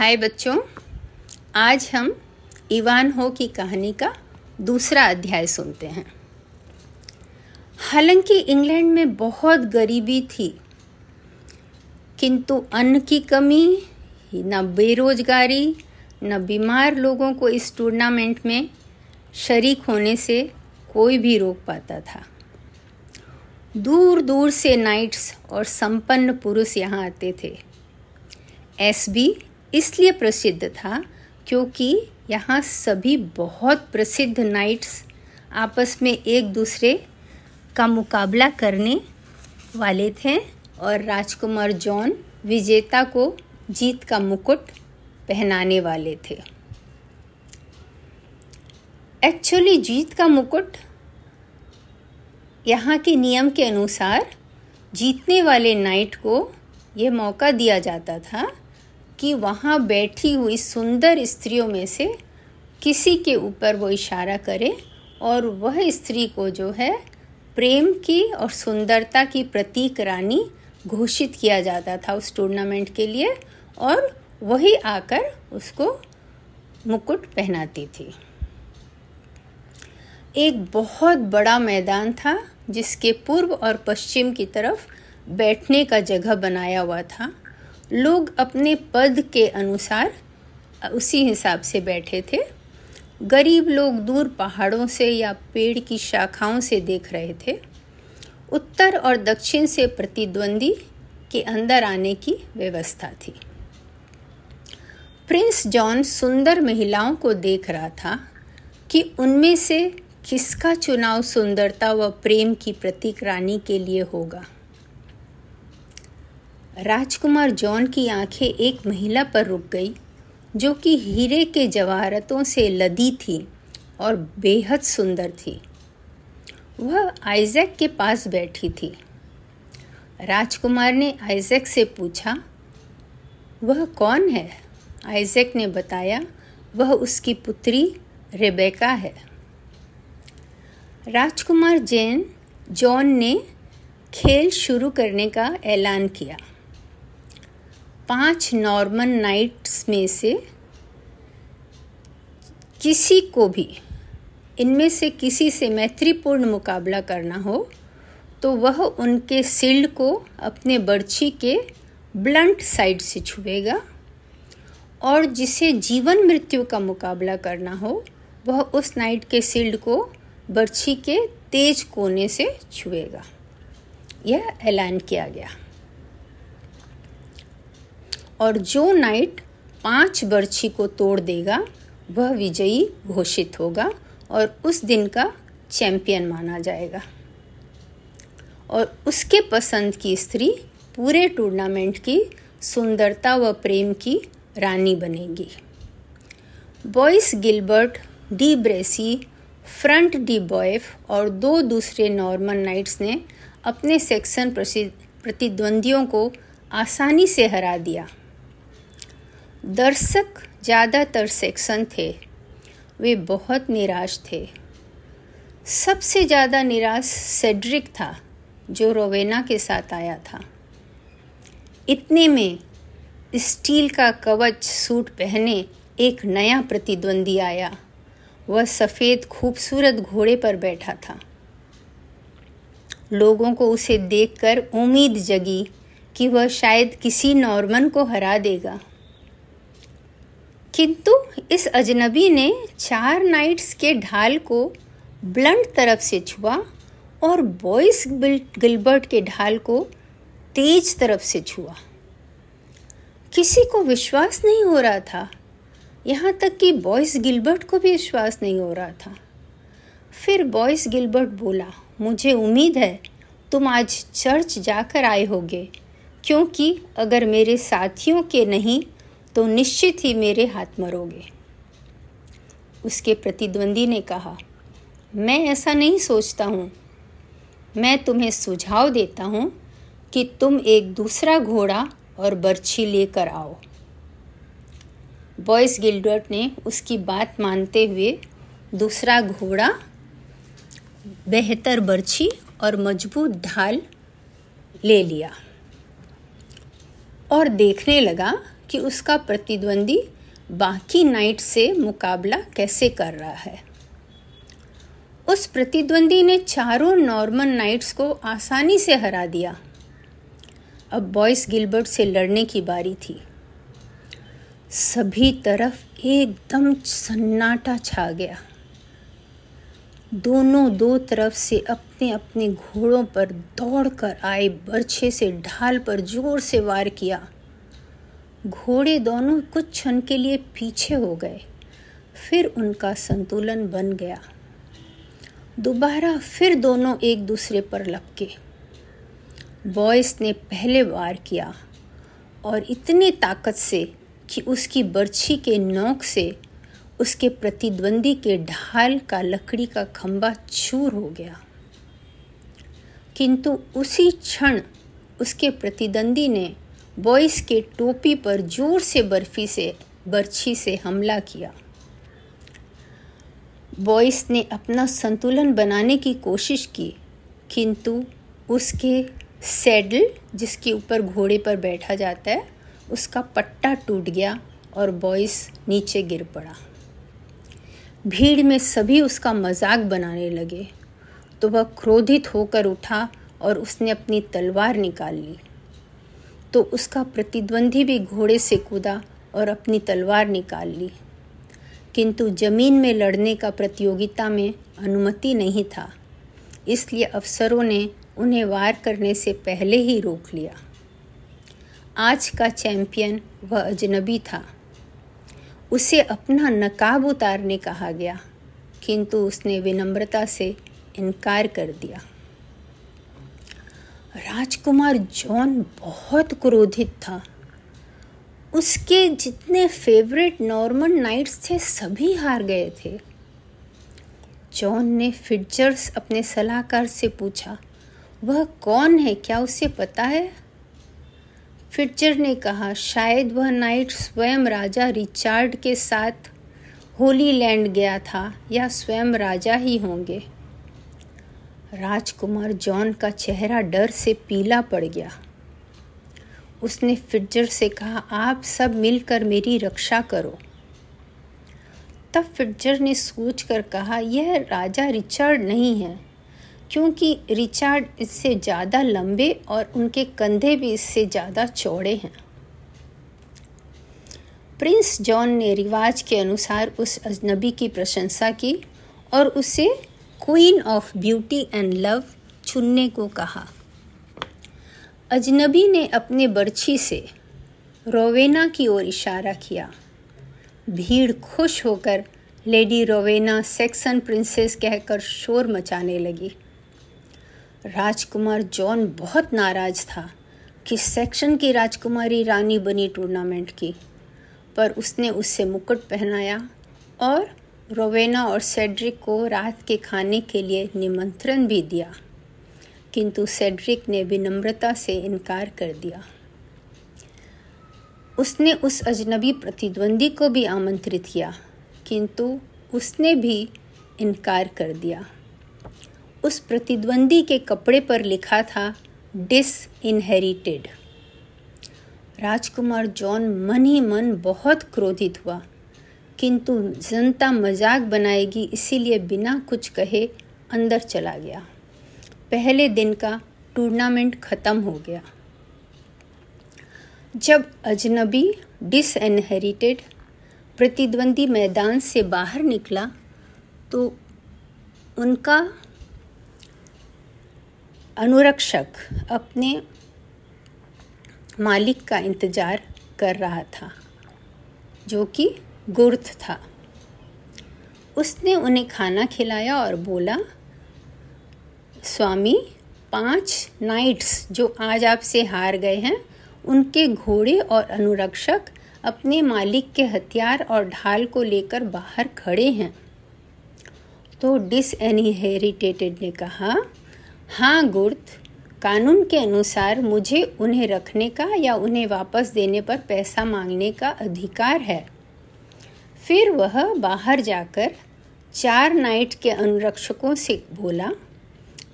हाय बच्चों, आज हम इवान हो की कहानी का दूसरा अध्याय सुनते हैं। हालाँकि इंग्लैंड में बहुत गरीबी थी, किंतु अन्न की कमी, न बेरोजगारी, न बीमार लोगों को इस टूर्नामेंट में शरीक होने से कोई भी रोक पाता था। दूर दूर से नाइट्स और संपन्न पुरुष यहाँ आते थे। एसबी इसलिए प्रसिद्ध था क्योंकि यहाँ सभी बहुत प्रसिद्ध नाइट्स आपस में एक दूसरे का मुकाबला करने वाले थे और राजकुमार जॉन विजेता को जीत का मुकुट पहनाने वाले थे। एक्चुअली जीत का मुकुट यहाँ के नियम के अनुसार जीतने वाले नाइट को ये मौका दिया जाता था कि वहाँ बैठी हुई सुंदर स्त्रियों में से किसी के ऊपर वो इशारा करे और वह स्त्री को जो है प्रेम की और सुंदरता की प्रतीक रानी घोषित किया जाता था उस टूर्नामेंट के लिए और वही आकर उसको मुकुट पहनाती थी। एक बहुत बड़ा मैदान था जिसके पूर्व और पश्चिम की तरफ़ बैठने का जगह बनाया हुआ था। लोग अपने पद के अनुसार, उसी हिसाब से बैठे थे। गरीब लोग दूर पहाड़ों से या पेड़ की शाखाओं से देख रहे थे। उत्तर और दक्षिण से प्रतिद्वंदी के अंदर आने की व्यवस्था थी। प्रिंस जॉन सुंदर महिलाओं को देख रहा था कि उनमें से किसका चुनाव सुंदरता व प्रेम की प्रतीक रानी के लिए होगा। राजकुमार जॉन की आँखें एक महिला पर रुक गई, जो कि हीरे के जवाहरतों से लदी थी और बेहद सुंदर थी। वह आइजैक के पास बैठी थी। राजकुमार ने आइजैक से पूछा, वह कौन है? आइजैक ने बताया, वह उसकी पुत्री रेबेका है। राजकुमार जैन, जॉन ने खेल शुरू करने का ऐलान किया। पाँच नॉर्मन नाइट्स में से किसी को भी, इनमें से किसी से मैत्रीपूर्ण मुकाबला करना हो तो वह उनके सिल्ड को अपने बर्छी के ब्लंट साइड से छुएगा और जिसे जीवन मृत्यु का मुकाबला करना हो, वह उस नाइट के सील्ड को बर्छी के तेज कोने से छुएगा। यह ऐलान किया गया। और जो नाइट पाँच बर्छी को तोड़ देगा, वह विजयी घोषित होगा और उस दिन का चैंपियन माना जाएगा। और उसके पसंद की स्त्री पूरे टूर्नामेंट की सुंदरता व प्रेम की रानी बनेगी। Bois Guilbert, de Bracy, Front de Boeuf और दो दूसरे नॉर्मन नाइट्स ने अपने सेक्शन प्रतिद्वंदियों को आसानी से हरा दिया। दर्शक ज़्यादातर सेक्शन थे। वे बहुत निराश थे। सबसे ज़्यादा निराश सेड्रिक था, जो रोवेना के साथ आया था। इतने में स्टील का कवच सूट पहने एक नया प्रतिद्वंदी आया। वह सफ़ेद खूबसूरत घोड़े पर बैठा था। लोगों को उसे देखकर उम्मीद जगी कि वह शायद किसी नॉर्मन को हरा देगा। किंतु इस अजनबी ने चार नाइट्स के ढाल को ब्लंट तरफ़ से छुआ और बॉयस गिलबर्ट के ढाल को तेज तरफ़ से छुआ। किसी को विश्वास नहीं हो रहा था। यहाँ तक कि बॉयस गिलबर्ट को भी विश्वास नहीं हो रहा था। फिर बॉयस गिलबर्ट बोला, मुझे उम्मीद है तुम आज चर्च जाकर आए होगे, क्योंकि अगर मेरे साथियों के नहीं तो निश्चित ही मेरे हाथ मरोगे। उसके प्रतिद्वंदी ने कहा, मैं ऐसा नहीं सोचता हूँ। मैं तुम्हें सुझाव देता हूँ कि तुम एक दूसरा घोड़ा और बर्छी लेकर आओ। बॉयस गिल्डर्ट ने उसकी बात मानते हुए दूसरा घोड़ा, बेहतर बर्छी और मज़बूत ढाल ले लिया और देखने लगा कि उसका प्रतिद्वंदी बाकी नाइट से मुकाबला कैसे कर रहा है। उस प्रतिद्वंदी ने चारों नॉर्मन नाइट्स को आसानी से हरा दिया। अब बॉयस गिलबर्ट से लड़ने की बारी थी। सभी तरफ़ एकदम सन्नाटा छा गया। दोनों दो तरफ़ से अपने अपने घोड़ों पर दौड़कर आए बर्छे से ढाल पर ज़ोर से वार किया। घोड़े दोनों कुछ क्षण के लिए पीछे हो गए। फिर उनका संतुलन बन गया। दोबारा फिर दोनों एक दूसरे पर लपके। बॉयस ने पहले वार किया और इतनी ताकत से कि उसकी बर्छी के नोक से उसके प्रतिद्वंदी के ढाल का लकड़ी का खंबा चूर हो गया। किंतु उसी क्षण उसके प्रतिद्वंदी ने बॉयस के टोपी पर ज़ोर से बर्फ़ी से, बर्छी से हमला किया। बॉयस ने अपना संतुलन बनाने की कोशिश की, किंतु उसके सैडल, जिसके ऊपर घोड़े पर बैठा जाता है, उसका पट्टा टूट गया और बॉयस नीचे गिर पड़ा। भीड़ में सभी उसका मज़ाक बनाने लगे। तो वह क्रोधित होकर उठा और उसने अपनी तलवार निकाल ली। तो उसका प्रतिद्वंदी भी घोड़े से कूदा और अपनी तलवार निकाल ली। किंतु ज़मीन में लड़ने का प्रतियोगिता में अनुमति नहीं था। इसलिए अफसरों ने उन्हें वार करने से पहले ही रोक लिया। आज का चैंपियन वह अजनबी था। उसे अपना नकाब उतारने कहा गया, किंतु उसने विनम्रता से इनकार कर दिया। राजकुमार जॉन बहुत क्रोधित था। उसके जितने फेवरेट नॉर्मन नाइट्स थे, सभी हार गए थे। जॉन ने फिटजर्स अपने सलाहकार से पूछा, वह कौन है? क्या उसे पता है? फिटजर ने कहा, शायद वह नाइट स्वयं राजा रिचार्ड के साथ होली लैंड गया था, या स्वयं राजा ही होंगे। राजकुमार जॉन का चेहरा डर से पीला पड़ गया। उसने फिटजर से कहा, आप सब मिलकर मेरी रक्षा करो। तब फिटजर ने सोच कर कहा, यह राजा रिचर्ड नहीं है, क्योंकि रिचर्ड इससे ज़्यादा लंबे और उनके कंधे भी इससे ज़्यादा चौड़े हैं। प्रिंस जॉन ने रिवाज के अनुसार उस अजनबी की प्रशंसा की और उसे queen of beauty and love चुनने को कहा। अजनबी ने अपने बर्छी से रोवेना की ओर इशारा किया। भीड़ खुश होकर लेडी रोवेना सेक्सन प्रिंसेस कहकर शोर मचाने लगी। राजकुमार जॉन बहुत नाराज़ था कि सेक्शन की राजकुमारी रानी बनी टूर्नामेंट की, पर उसने उससे मुकुट पहनाया और रोवेना और सेड्रिक को रात के खाने के लिए निमंत्रण भी दिया, किंतु सेड्रिक ने विनम्रता से इनकार कर दिया। उसने उस अजनबी प्रतिद्वंदी को भी आमंत्रित किया, किंतु उसने भी इनकार कर दिया। उस प्रतिद्वंदी के कपड़े पर लिखा था डिस इनहेरिटेड राजकुमार जॉन मन ही मन बहुत क्रोधित हुआ। किंतु जनता मज़ाक बनाएगी, इसीलिए बिना कुछ कहे अंदर चला गया। पहले दिन का टूर्नामेंट ख़त्म हो गया। जब अजनबी डिसएनहेरिटेड प्रतिद्वंदी मैदान से बाहर निकला तो उनका अनुरक्षक अपने मालिक का इंतज़ार कर रहा था, जो कि गुर्थ था। उसने उन्हें खाना खिलाया और बोला, स्वामी, पाँच नाइट्स जो आज आपसे हार गए हैं, उनके घोड़े और अनुरक्षक अपने मालिक के हथियार और ढाल को लेकर बाहर खड़े हैं। तो डिस एनिहेरिटेटेड ने कहा हाँ गुर्द, कानून के अनुसार मुझे उन्हें रखने का या उन्हें वापस देने पर पैसा मांगने का अधिकार है। फिर वह बाहर जाकर चार नाइट के अनुरक्षकों से बोला,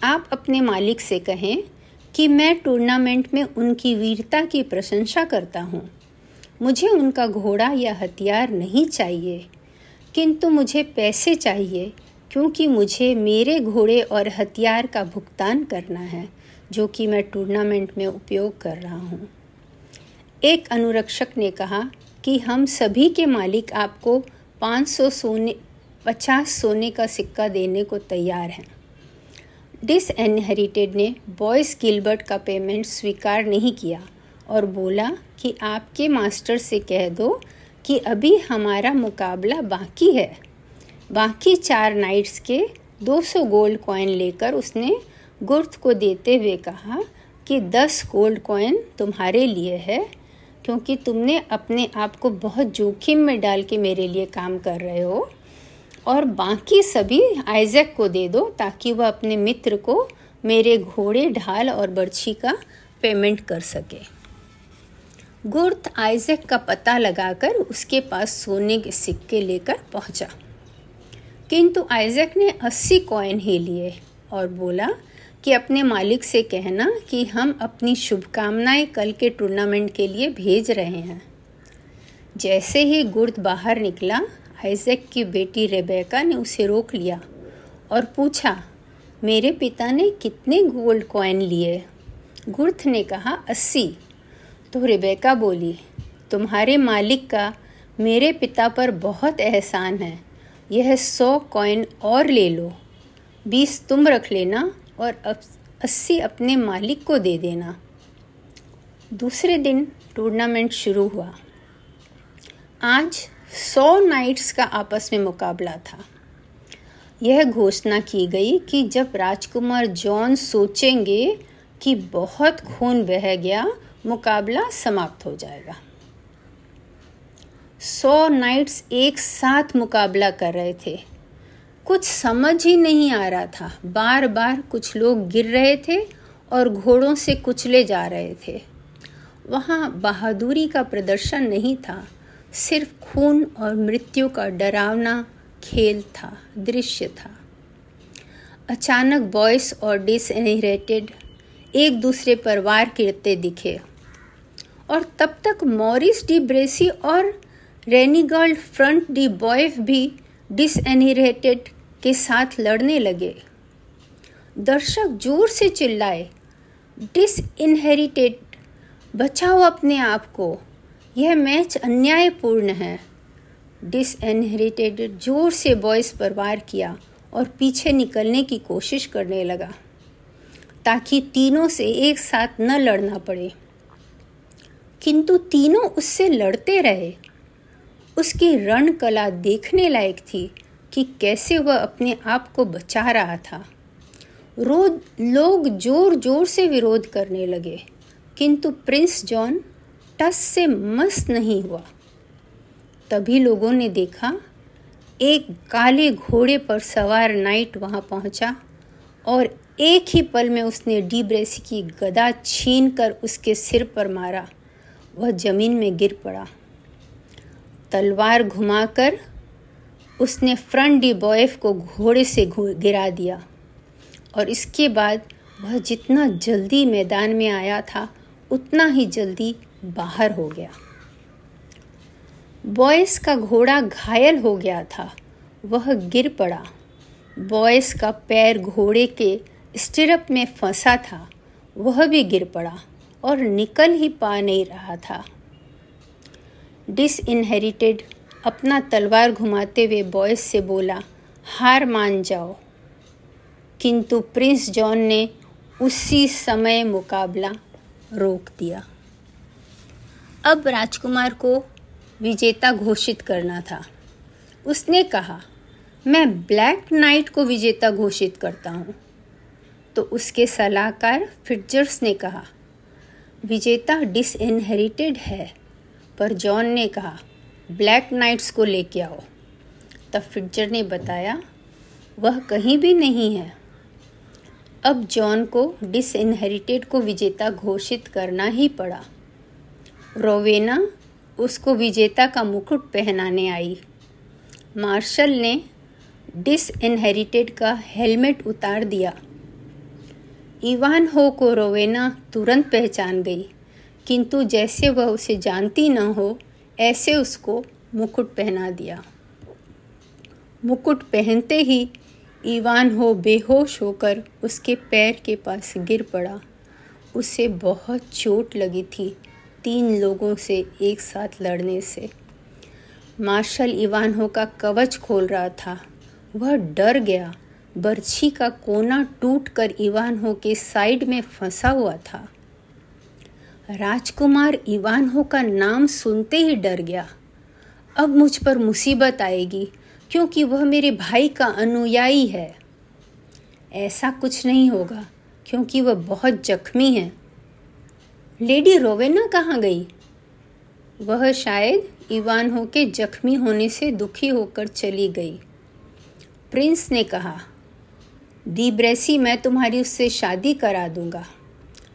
आप अपने मालिक से कहें कि मैं टूर्नामेंट में उनकी वीरता की प्रशंसा करता हूँ। मुझे उनका घोड़ा या हथियार नहीं चाहिए, किंतु मुझे पैसे चाहिए, क्योंकि मुझे मेरे घोड़े और हथियार का भुगतान करना है, जो कि मैं टूर्नामेंट में उपयोग कर रहा हूँ। एक अनुरक्षक ने कहा कि हम सभी के मालिक आपको 500 सोने 50 सोने का सिक्का देने को तैयार हैं। डिस एनहेरिटेड ने बॉयस गिलबर्ट का पेमेंट स्वीकार नहीं किया और बोला कि आपके मास्टर से कह दो कि अभी हमारा मुकाबला बाकी है। बाकी चार नाइट्स के 200 गोल्ड कॉइन लेकर उसने गुर्त को देते हुए कहा कि 10 गोल्ड कॉइन तुम्हारे लिए है क्योंकि तुमने अपने आप को बहुत जोखिम में डाल के मेरे लिए काम कर रहे हो। और बाकी सभी आइजैक को दे दो ताकि वह अपने मित्र को मेरे घोड़े, ढाल और बर्छी का पेमेंट कर सके। गुर्त आइजैक का पता लगाकर उसके पास सोने के सिक्के लेकर पहुँचा। किंतु आइजैक ने अस्सी कॉइन ही लिए और बोला कि अपने मालिक से कहना कि हम अपनी शुभकामनाएँ कल के टूर्नामेंट के लिए भेज रहे हैं। जैसे ही गुर्द बाहर निकला, आइजैक की बेटी रेबेका ने उसे रोक लिया और पूछा, मेरे पिता ने कितने गोल्ड कॉइन लिए? गुर्थ ने कहा, अस्सी. तो रिबेका बोली, तुम्हारे मालिक का मेरे पिता पर बहुत एहसान है। यह सौ कॉइन और ले लो। बीस तुम रख लेना और अस्सी अपने मालिक को दे देना। दूसरे दिन टूर्नामेंट शुरू हुआ। आज सौ नाइट्स का आपस में मुकाबला था। यह घोषणा की गई कि जब राजकुमार जॉन सोचेंगे कि बहुत खून बह गया, मुकाबला समाप्त हो जाएगा। सौ नाइट्स एक साथ मुकाबला कर रहे थे। कुछ समझ ही नहीं आ रहा था। बार बार कुछ लोग गिर रहे थे और घोड़ों से कुचले जा रहे थे। वहाँ बहादुरी का प्रदर्शन नहीं था। सिर्फ़ खून और मृत्यु का डरावना खेल था, दृश्य था। अचानक बॉयस और डिसइनहेरिटेड एक दूसरे पर वार गिरते दिखे। और तब तक मॉरिस डी ब्रेसी और रेनीगर्ल्ड फ्रंट डी बॉयफ भी डिसएनिरेटेड के साथ लड़ने लगे। दर्शक ज़ोर से चिल्लाए डिसइनहेरिटेड बचाओ अपने आप को। यह मैच अन्यायपूर्ण है। डिसएनहेरिटेड ज़ोर से बॉयस पर वार किया और पीछे निकलने की कोशिश करने लगा, ताकि तीनों से एक साथ न लड़ना पड़े। किंतु तीनों उससे लड़ते रहे। उसकी रणकला देखने लायक थी। कि कैसे वह अपने आप को बचा रहा था। रोज, लोग ज़ोर ज़ोर से विरोध करने लगे, किंतु प्रिंस जॉन टस से मस्त नहीं हुआ। तभी लोगों ने देखा, एक काले घोड़े पर सवार नाइट वहाँ पहुँचा और एक ही पल में उसने डी ब्रेसी की गदा छीन कर उसके सिर पर मारा। वह ज़मीन में गिर पड़ा। तलवार घुमाकर उसने फ्रंट डी बॉयफ को घोड़े से गिरा दिया। और इसके बाद वह जितना जल्दी मैदान में आया था, उतना ही जल्दी बाहर हो गया। बॉयस का घोड़ा घायल हो गया था, वह गिर पड़ा। बॉयस का पैर घोड़े के स्टिरप में फंसा था, वह भी गिर पड़ा और निकल ही पा नहीं रहा था। डिसइनहेरिटेड अपना तलवार घुमाते हुए बॉयस से बोला, हार मान जाओ। किंतु प्रिंस जॉन ने उसी समय मुकाबला रोक दिया। अब राजकुमार को विजेता घोषित करना था। उसने कहा, मैं ब्लैक नाइट को विजेता घोषित करता हूँ। तो उसके सलाहकार फिटजर्स ने कहा, विजेता डिसइनहेरिटेड है। पर जॉन ने कहा ब्लैक नाइट्स को लेके आओ। तब फिटजर ने बताया, वह कहीं भी नहीं है। अब जॉन को डिसइनहेरिटेड को विजेता घोषित करना ही पड़ा। रोवेना उसको विजेता का मुकुट पहनाने आई। मार्शल ने डिसइनहेरिटेड का हेलमेट उतार दिया। इवान हो को रोवेना तुरंत पहचान गई, किंतु जैसे वह उसे जानती न हो ऐसे उसको मुकुट पहना दिया। मुकुट पहनते ही ईवान हो बेहोश होकर उसके पैर के पास गिर पड़ा। उसे बहुत चोट लगी थी तीन लोगों से एक साथ लड़ने से। मार्शल इवानहो का कवच खोल रहा था। वह डर गया। बर्छी का कोना टूटकर इवानहो के साइड में फंसा हुआ था। राजकुमार इवानहो का नाम सुनते ही डर गया। अब मुझ पर मुसीबत आएगी, क्योंकि वह मेरे भाई का अनुयायी है। ऐसा कुछ नहीं होगा, क्योंकि वह बहुत जख्मी है। लेडी रोवेना कहाँ गई? वह शायद ईवान हो के जख्मी होने से दुखी होकर चली गई। प्रिंस ने कहा, दी ब्रेसी, मैं तुम्हारी उससे शादी करा दूँगा।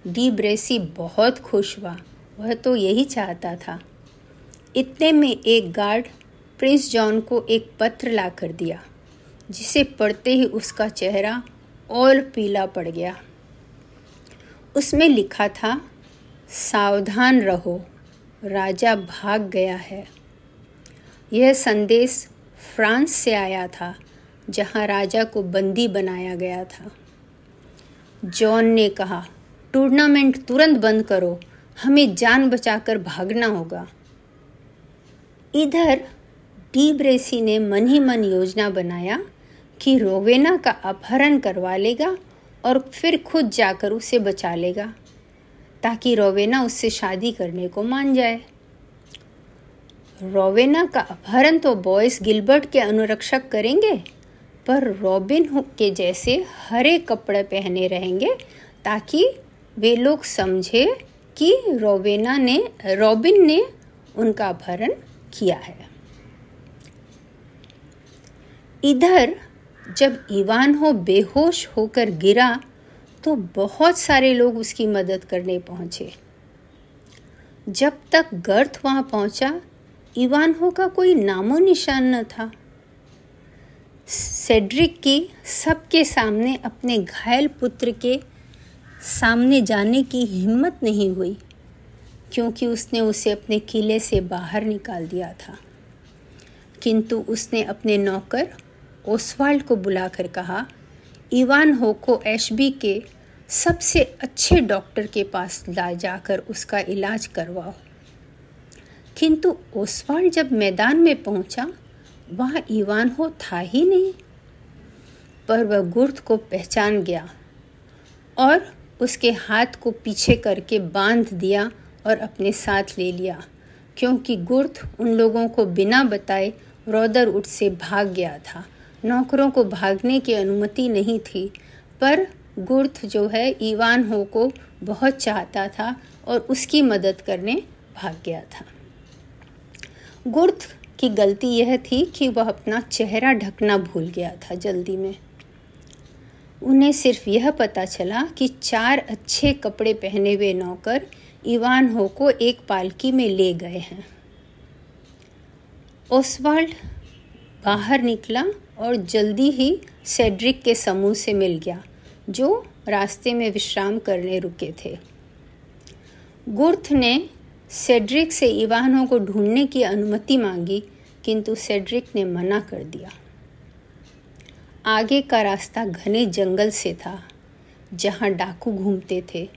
डी ब्रेसी बहुत खुश हुआ। वह तो यही चाहता था। इतने में एक गार्ड प्रिंस जॉन को एक पत्र ला कर दिया, जिसे पढ़ते ही उसका चेहरा और पीला पड़ गया। उसमें लिखा था, सावधान रहो, राजा भाग गया है। यह संदेश फ्रांस से आया था, जहाँ राजा को बंदी बनाया गया था। जॉन ने कहा टूर्नामेंट तुरंत बंद करो। हमें जान बचाकर भागना होगा। इधर, डी ब्रेसी ने मन ही मन योजना बनाया कि रोवेना का अपहरण करवा लेगा और फिर खुद जाकर उसे बचा लेगा, ताकि रोवेना उससे शादी करने को मान जाए। रोवेना का अपहरण तो बॉयस गिलबर्ट के अनुरक्षक करेंगे, पर रॉबिन के जैसे हरे कपड़े पहने रहेंगे ताकि वे लोग समझे कि रोबेना ने, रॉबिन ने उनका अपहरण किया है। इधर, जब ईवान हो बेहोश होकर गिरा तो बहुत सारे लोग उसकी मदद करने पहुँचे। जब तक गर्थ वहाँ पहुँचा, इवानहो का कोई नामो निशान न था। सेड्रिक की सबके सामने अपने घायल पुत्र के सामने जाने की हिम्मत नहीं हुई, क्योंकि उसने उसे अपने किले से बाहर निकाल दिया था। किंतु उसने अपने नौकर ओसवाल्ड को बुलाकर कहा, इवान हो को एशबी के सबसे अच्छे डॉक्टर के पास ला जाकर उसका इलाज करवाओ। किंतु ओसवाल्ड जब मैदान में पहुँचा, वहाँ ईवान हो था ही नहीं, पर वह गुर्द को पहचान गया और उसके हाथ को पीछे करके बाँध दिया और अपने साथ ले लिया, क्योंकि गुर्द उन लोगों को बिना बताए रौदर उठ से भाग गया था। नौकरों को भागने की अनुमति नहीं थी, पर गुर्थ जो है ईवान हो को बहुत चाहता था और उसकी मदद करने भाग गया था। गुर्थ की गलती यह थी कि वह अपना चेहरा ढकना भूल गया था जल्दी में। उन्हें सिर्फ़ यह पता चला कि चार अच्छे कपड़े पहने हुए नौकर इवान हो को एक पालकी में ले गए हैं। ओसवाल्ड बाहर निकला और जल्दी ही सेड्रिक के समूह से मिल गया, जो रास्ते में विश्राम करने रुके थे। गुर्थ ने सेड्रिक से इवानों को ढूँढने की अनुमति मांगी, किंतु सेड्रिक ने मना कर दिया। आगे का रास्ता घने जंगल से था, जहाँ डाकू घूमते थे।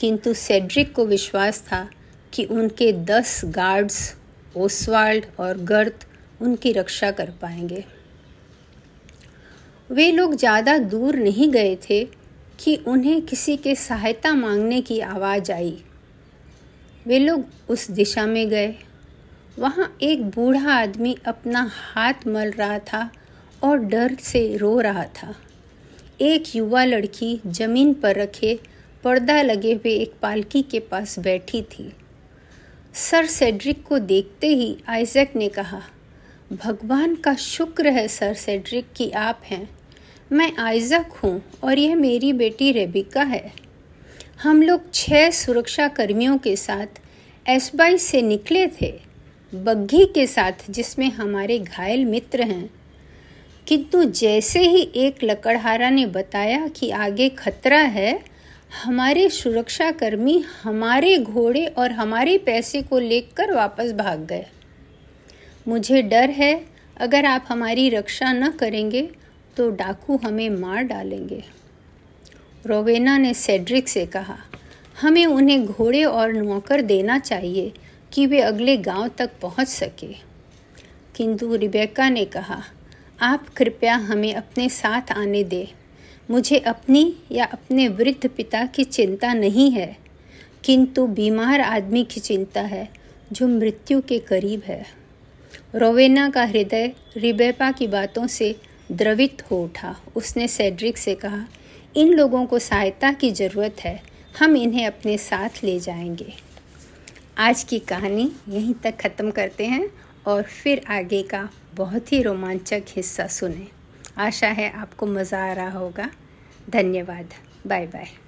किंतु सेड्रिक को विश्वास था कि उनके दस गार्ड्स, ओसवाल्ड और गर्थ, उनकी रक्षा कर पाएँगे। वे लोग ज़्यादा दूर नहीं गए थे कि उन्हें किसी के सहायता मांगने की आवाज़ आई। वे लोग उस दिशा में गए। वहाँ एक बूढ़ा आदमी अपना हाथ मल रहा था और डर से रो रहा था। एक युवा लड़की ज़मीन पर रखे पर्दा लगे हुए एक पालकी के पास बैठी थी। सर सेड्रिक को देखते ही आइजक ने कहा, भगवान का शुक्र है सर सेड्रिक कि आप हैं। मैं आइजक हूँ और यह मेरी बेटी रेबिका है। हम लोग छह सुरक्षा कर्मियों के साथ एसबाई से निकले थे, बग्घी के साथ जिसमें हमारे घायल मित्र हैं। किंतु जैसे ही एक लकड़हारा ने बताया कि आगे खतरा है, हमारे सुरक्षाकर्मी हमारे घोड़े और हमारे पैसे को लेकर वापस भाग गए। मुझे डर है, अगर आप हमारी रक्षा न करेंगे तो डाकू हमें मार डालेंगे। रोवेना ने सेड्रिक से कहा, हमें उन्हें घोड़े और नौकर देना चाहिए कि वे अगले गाँव तक पहुँच सके। किंतु रिबेका ने कहा आप कृपया हमें अपने साथ आने दें। मुझे अपनी या अपने वृद्ध पिता की चिंता नहीं है, किंतु बीमार आदमी की चिंता है, जो मृत्यु के करीब है। रोवेना का हृदय रिबेपा की बातों से द्रवित हो उठा। उसने सेड्रिक से कहा, इन लोगों को सहायता की ज़रूरत है, हम इन्हें अपने साथ ले जाएँगे। आज की कहानी यहीं तक ख़त्म करते हैं। और फिर आगे का बहुत ही रोमांचक हिस्सा सुने। आशा है आपको मज़ा आ रहा होगा। धन्यवाद। Bye bye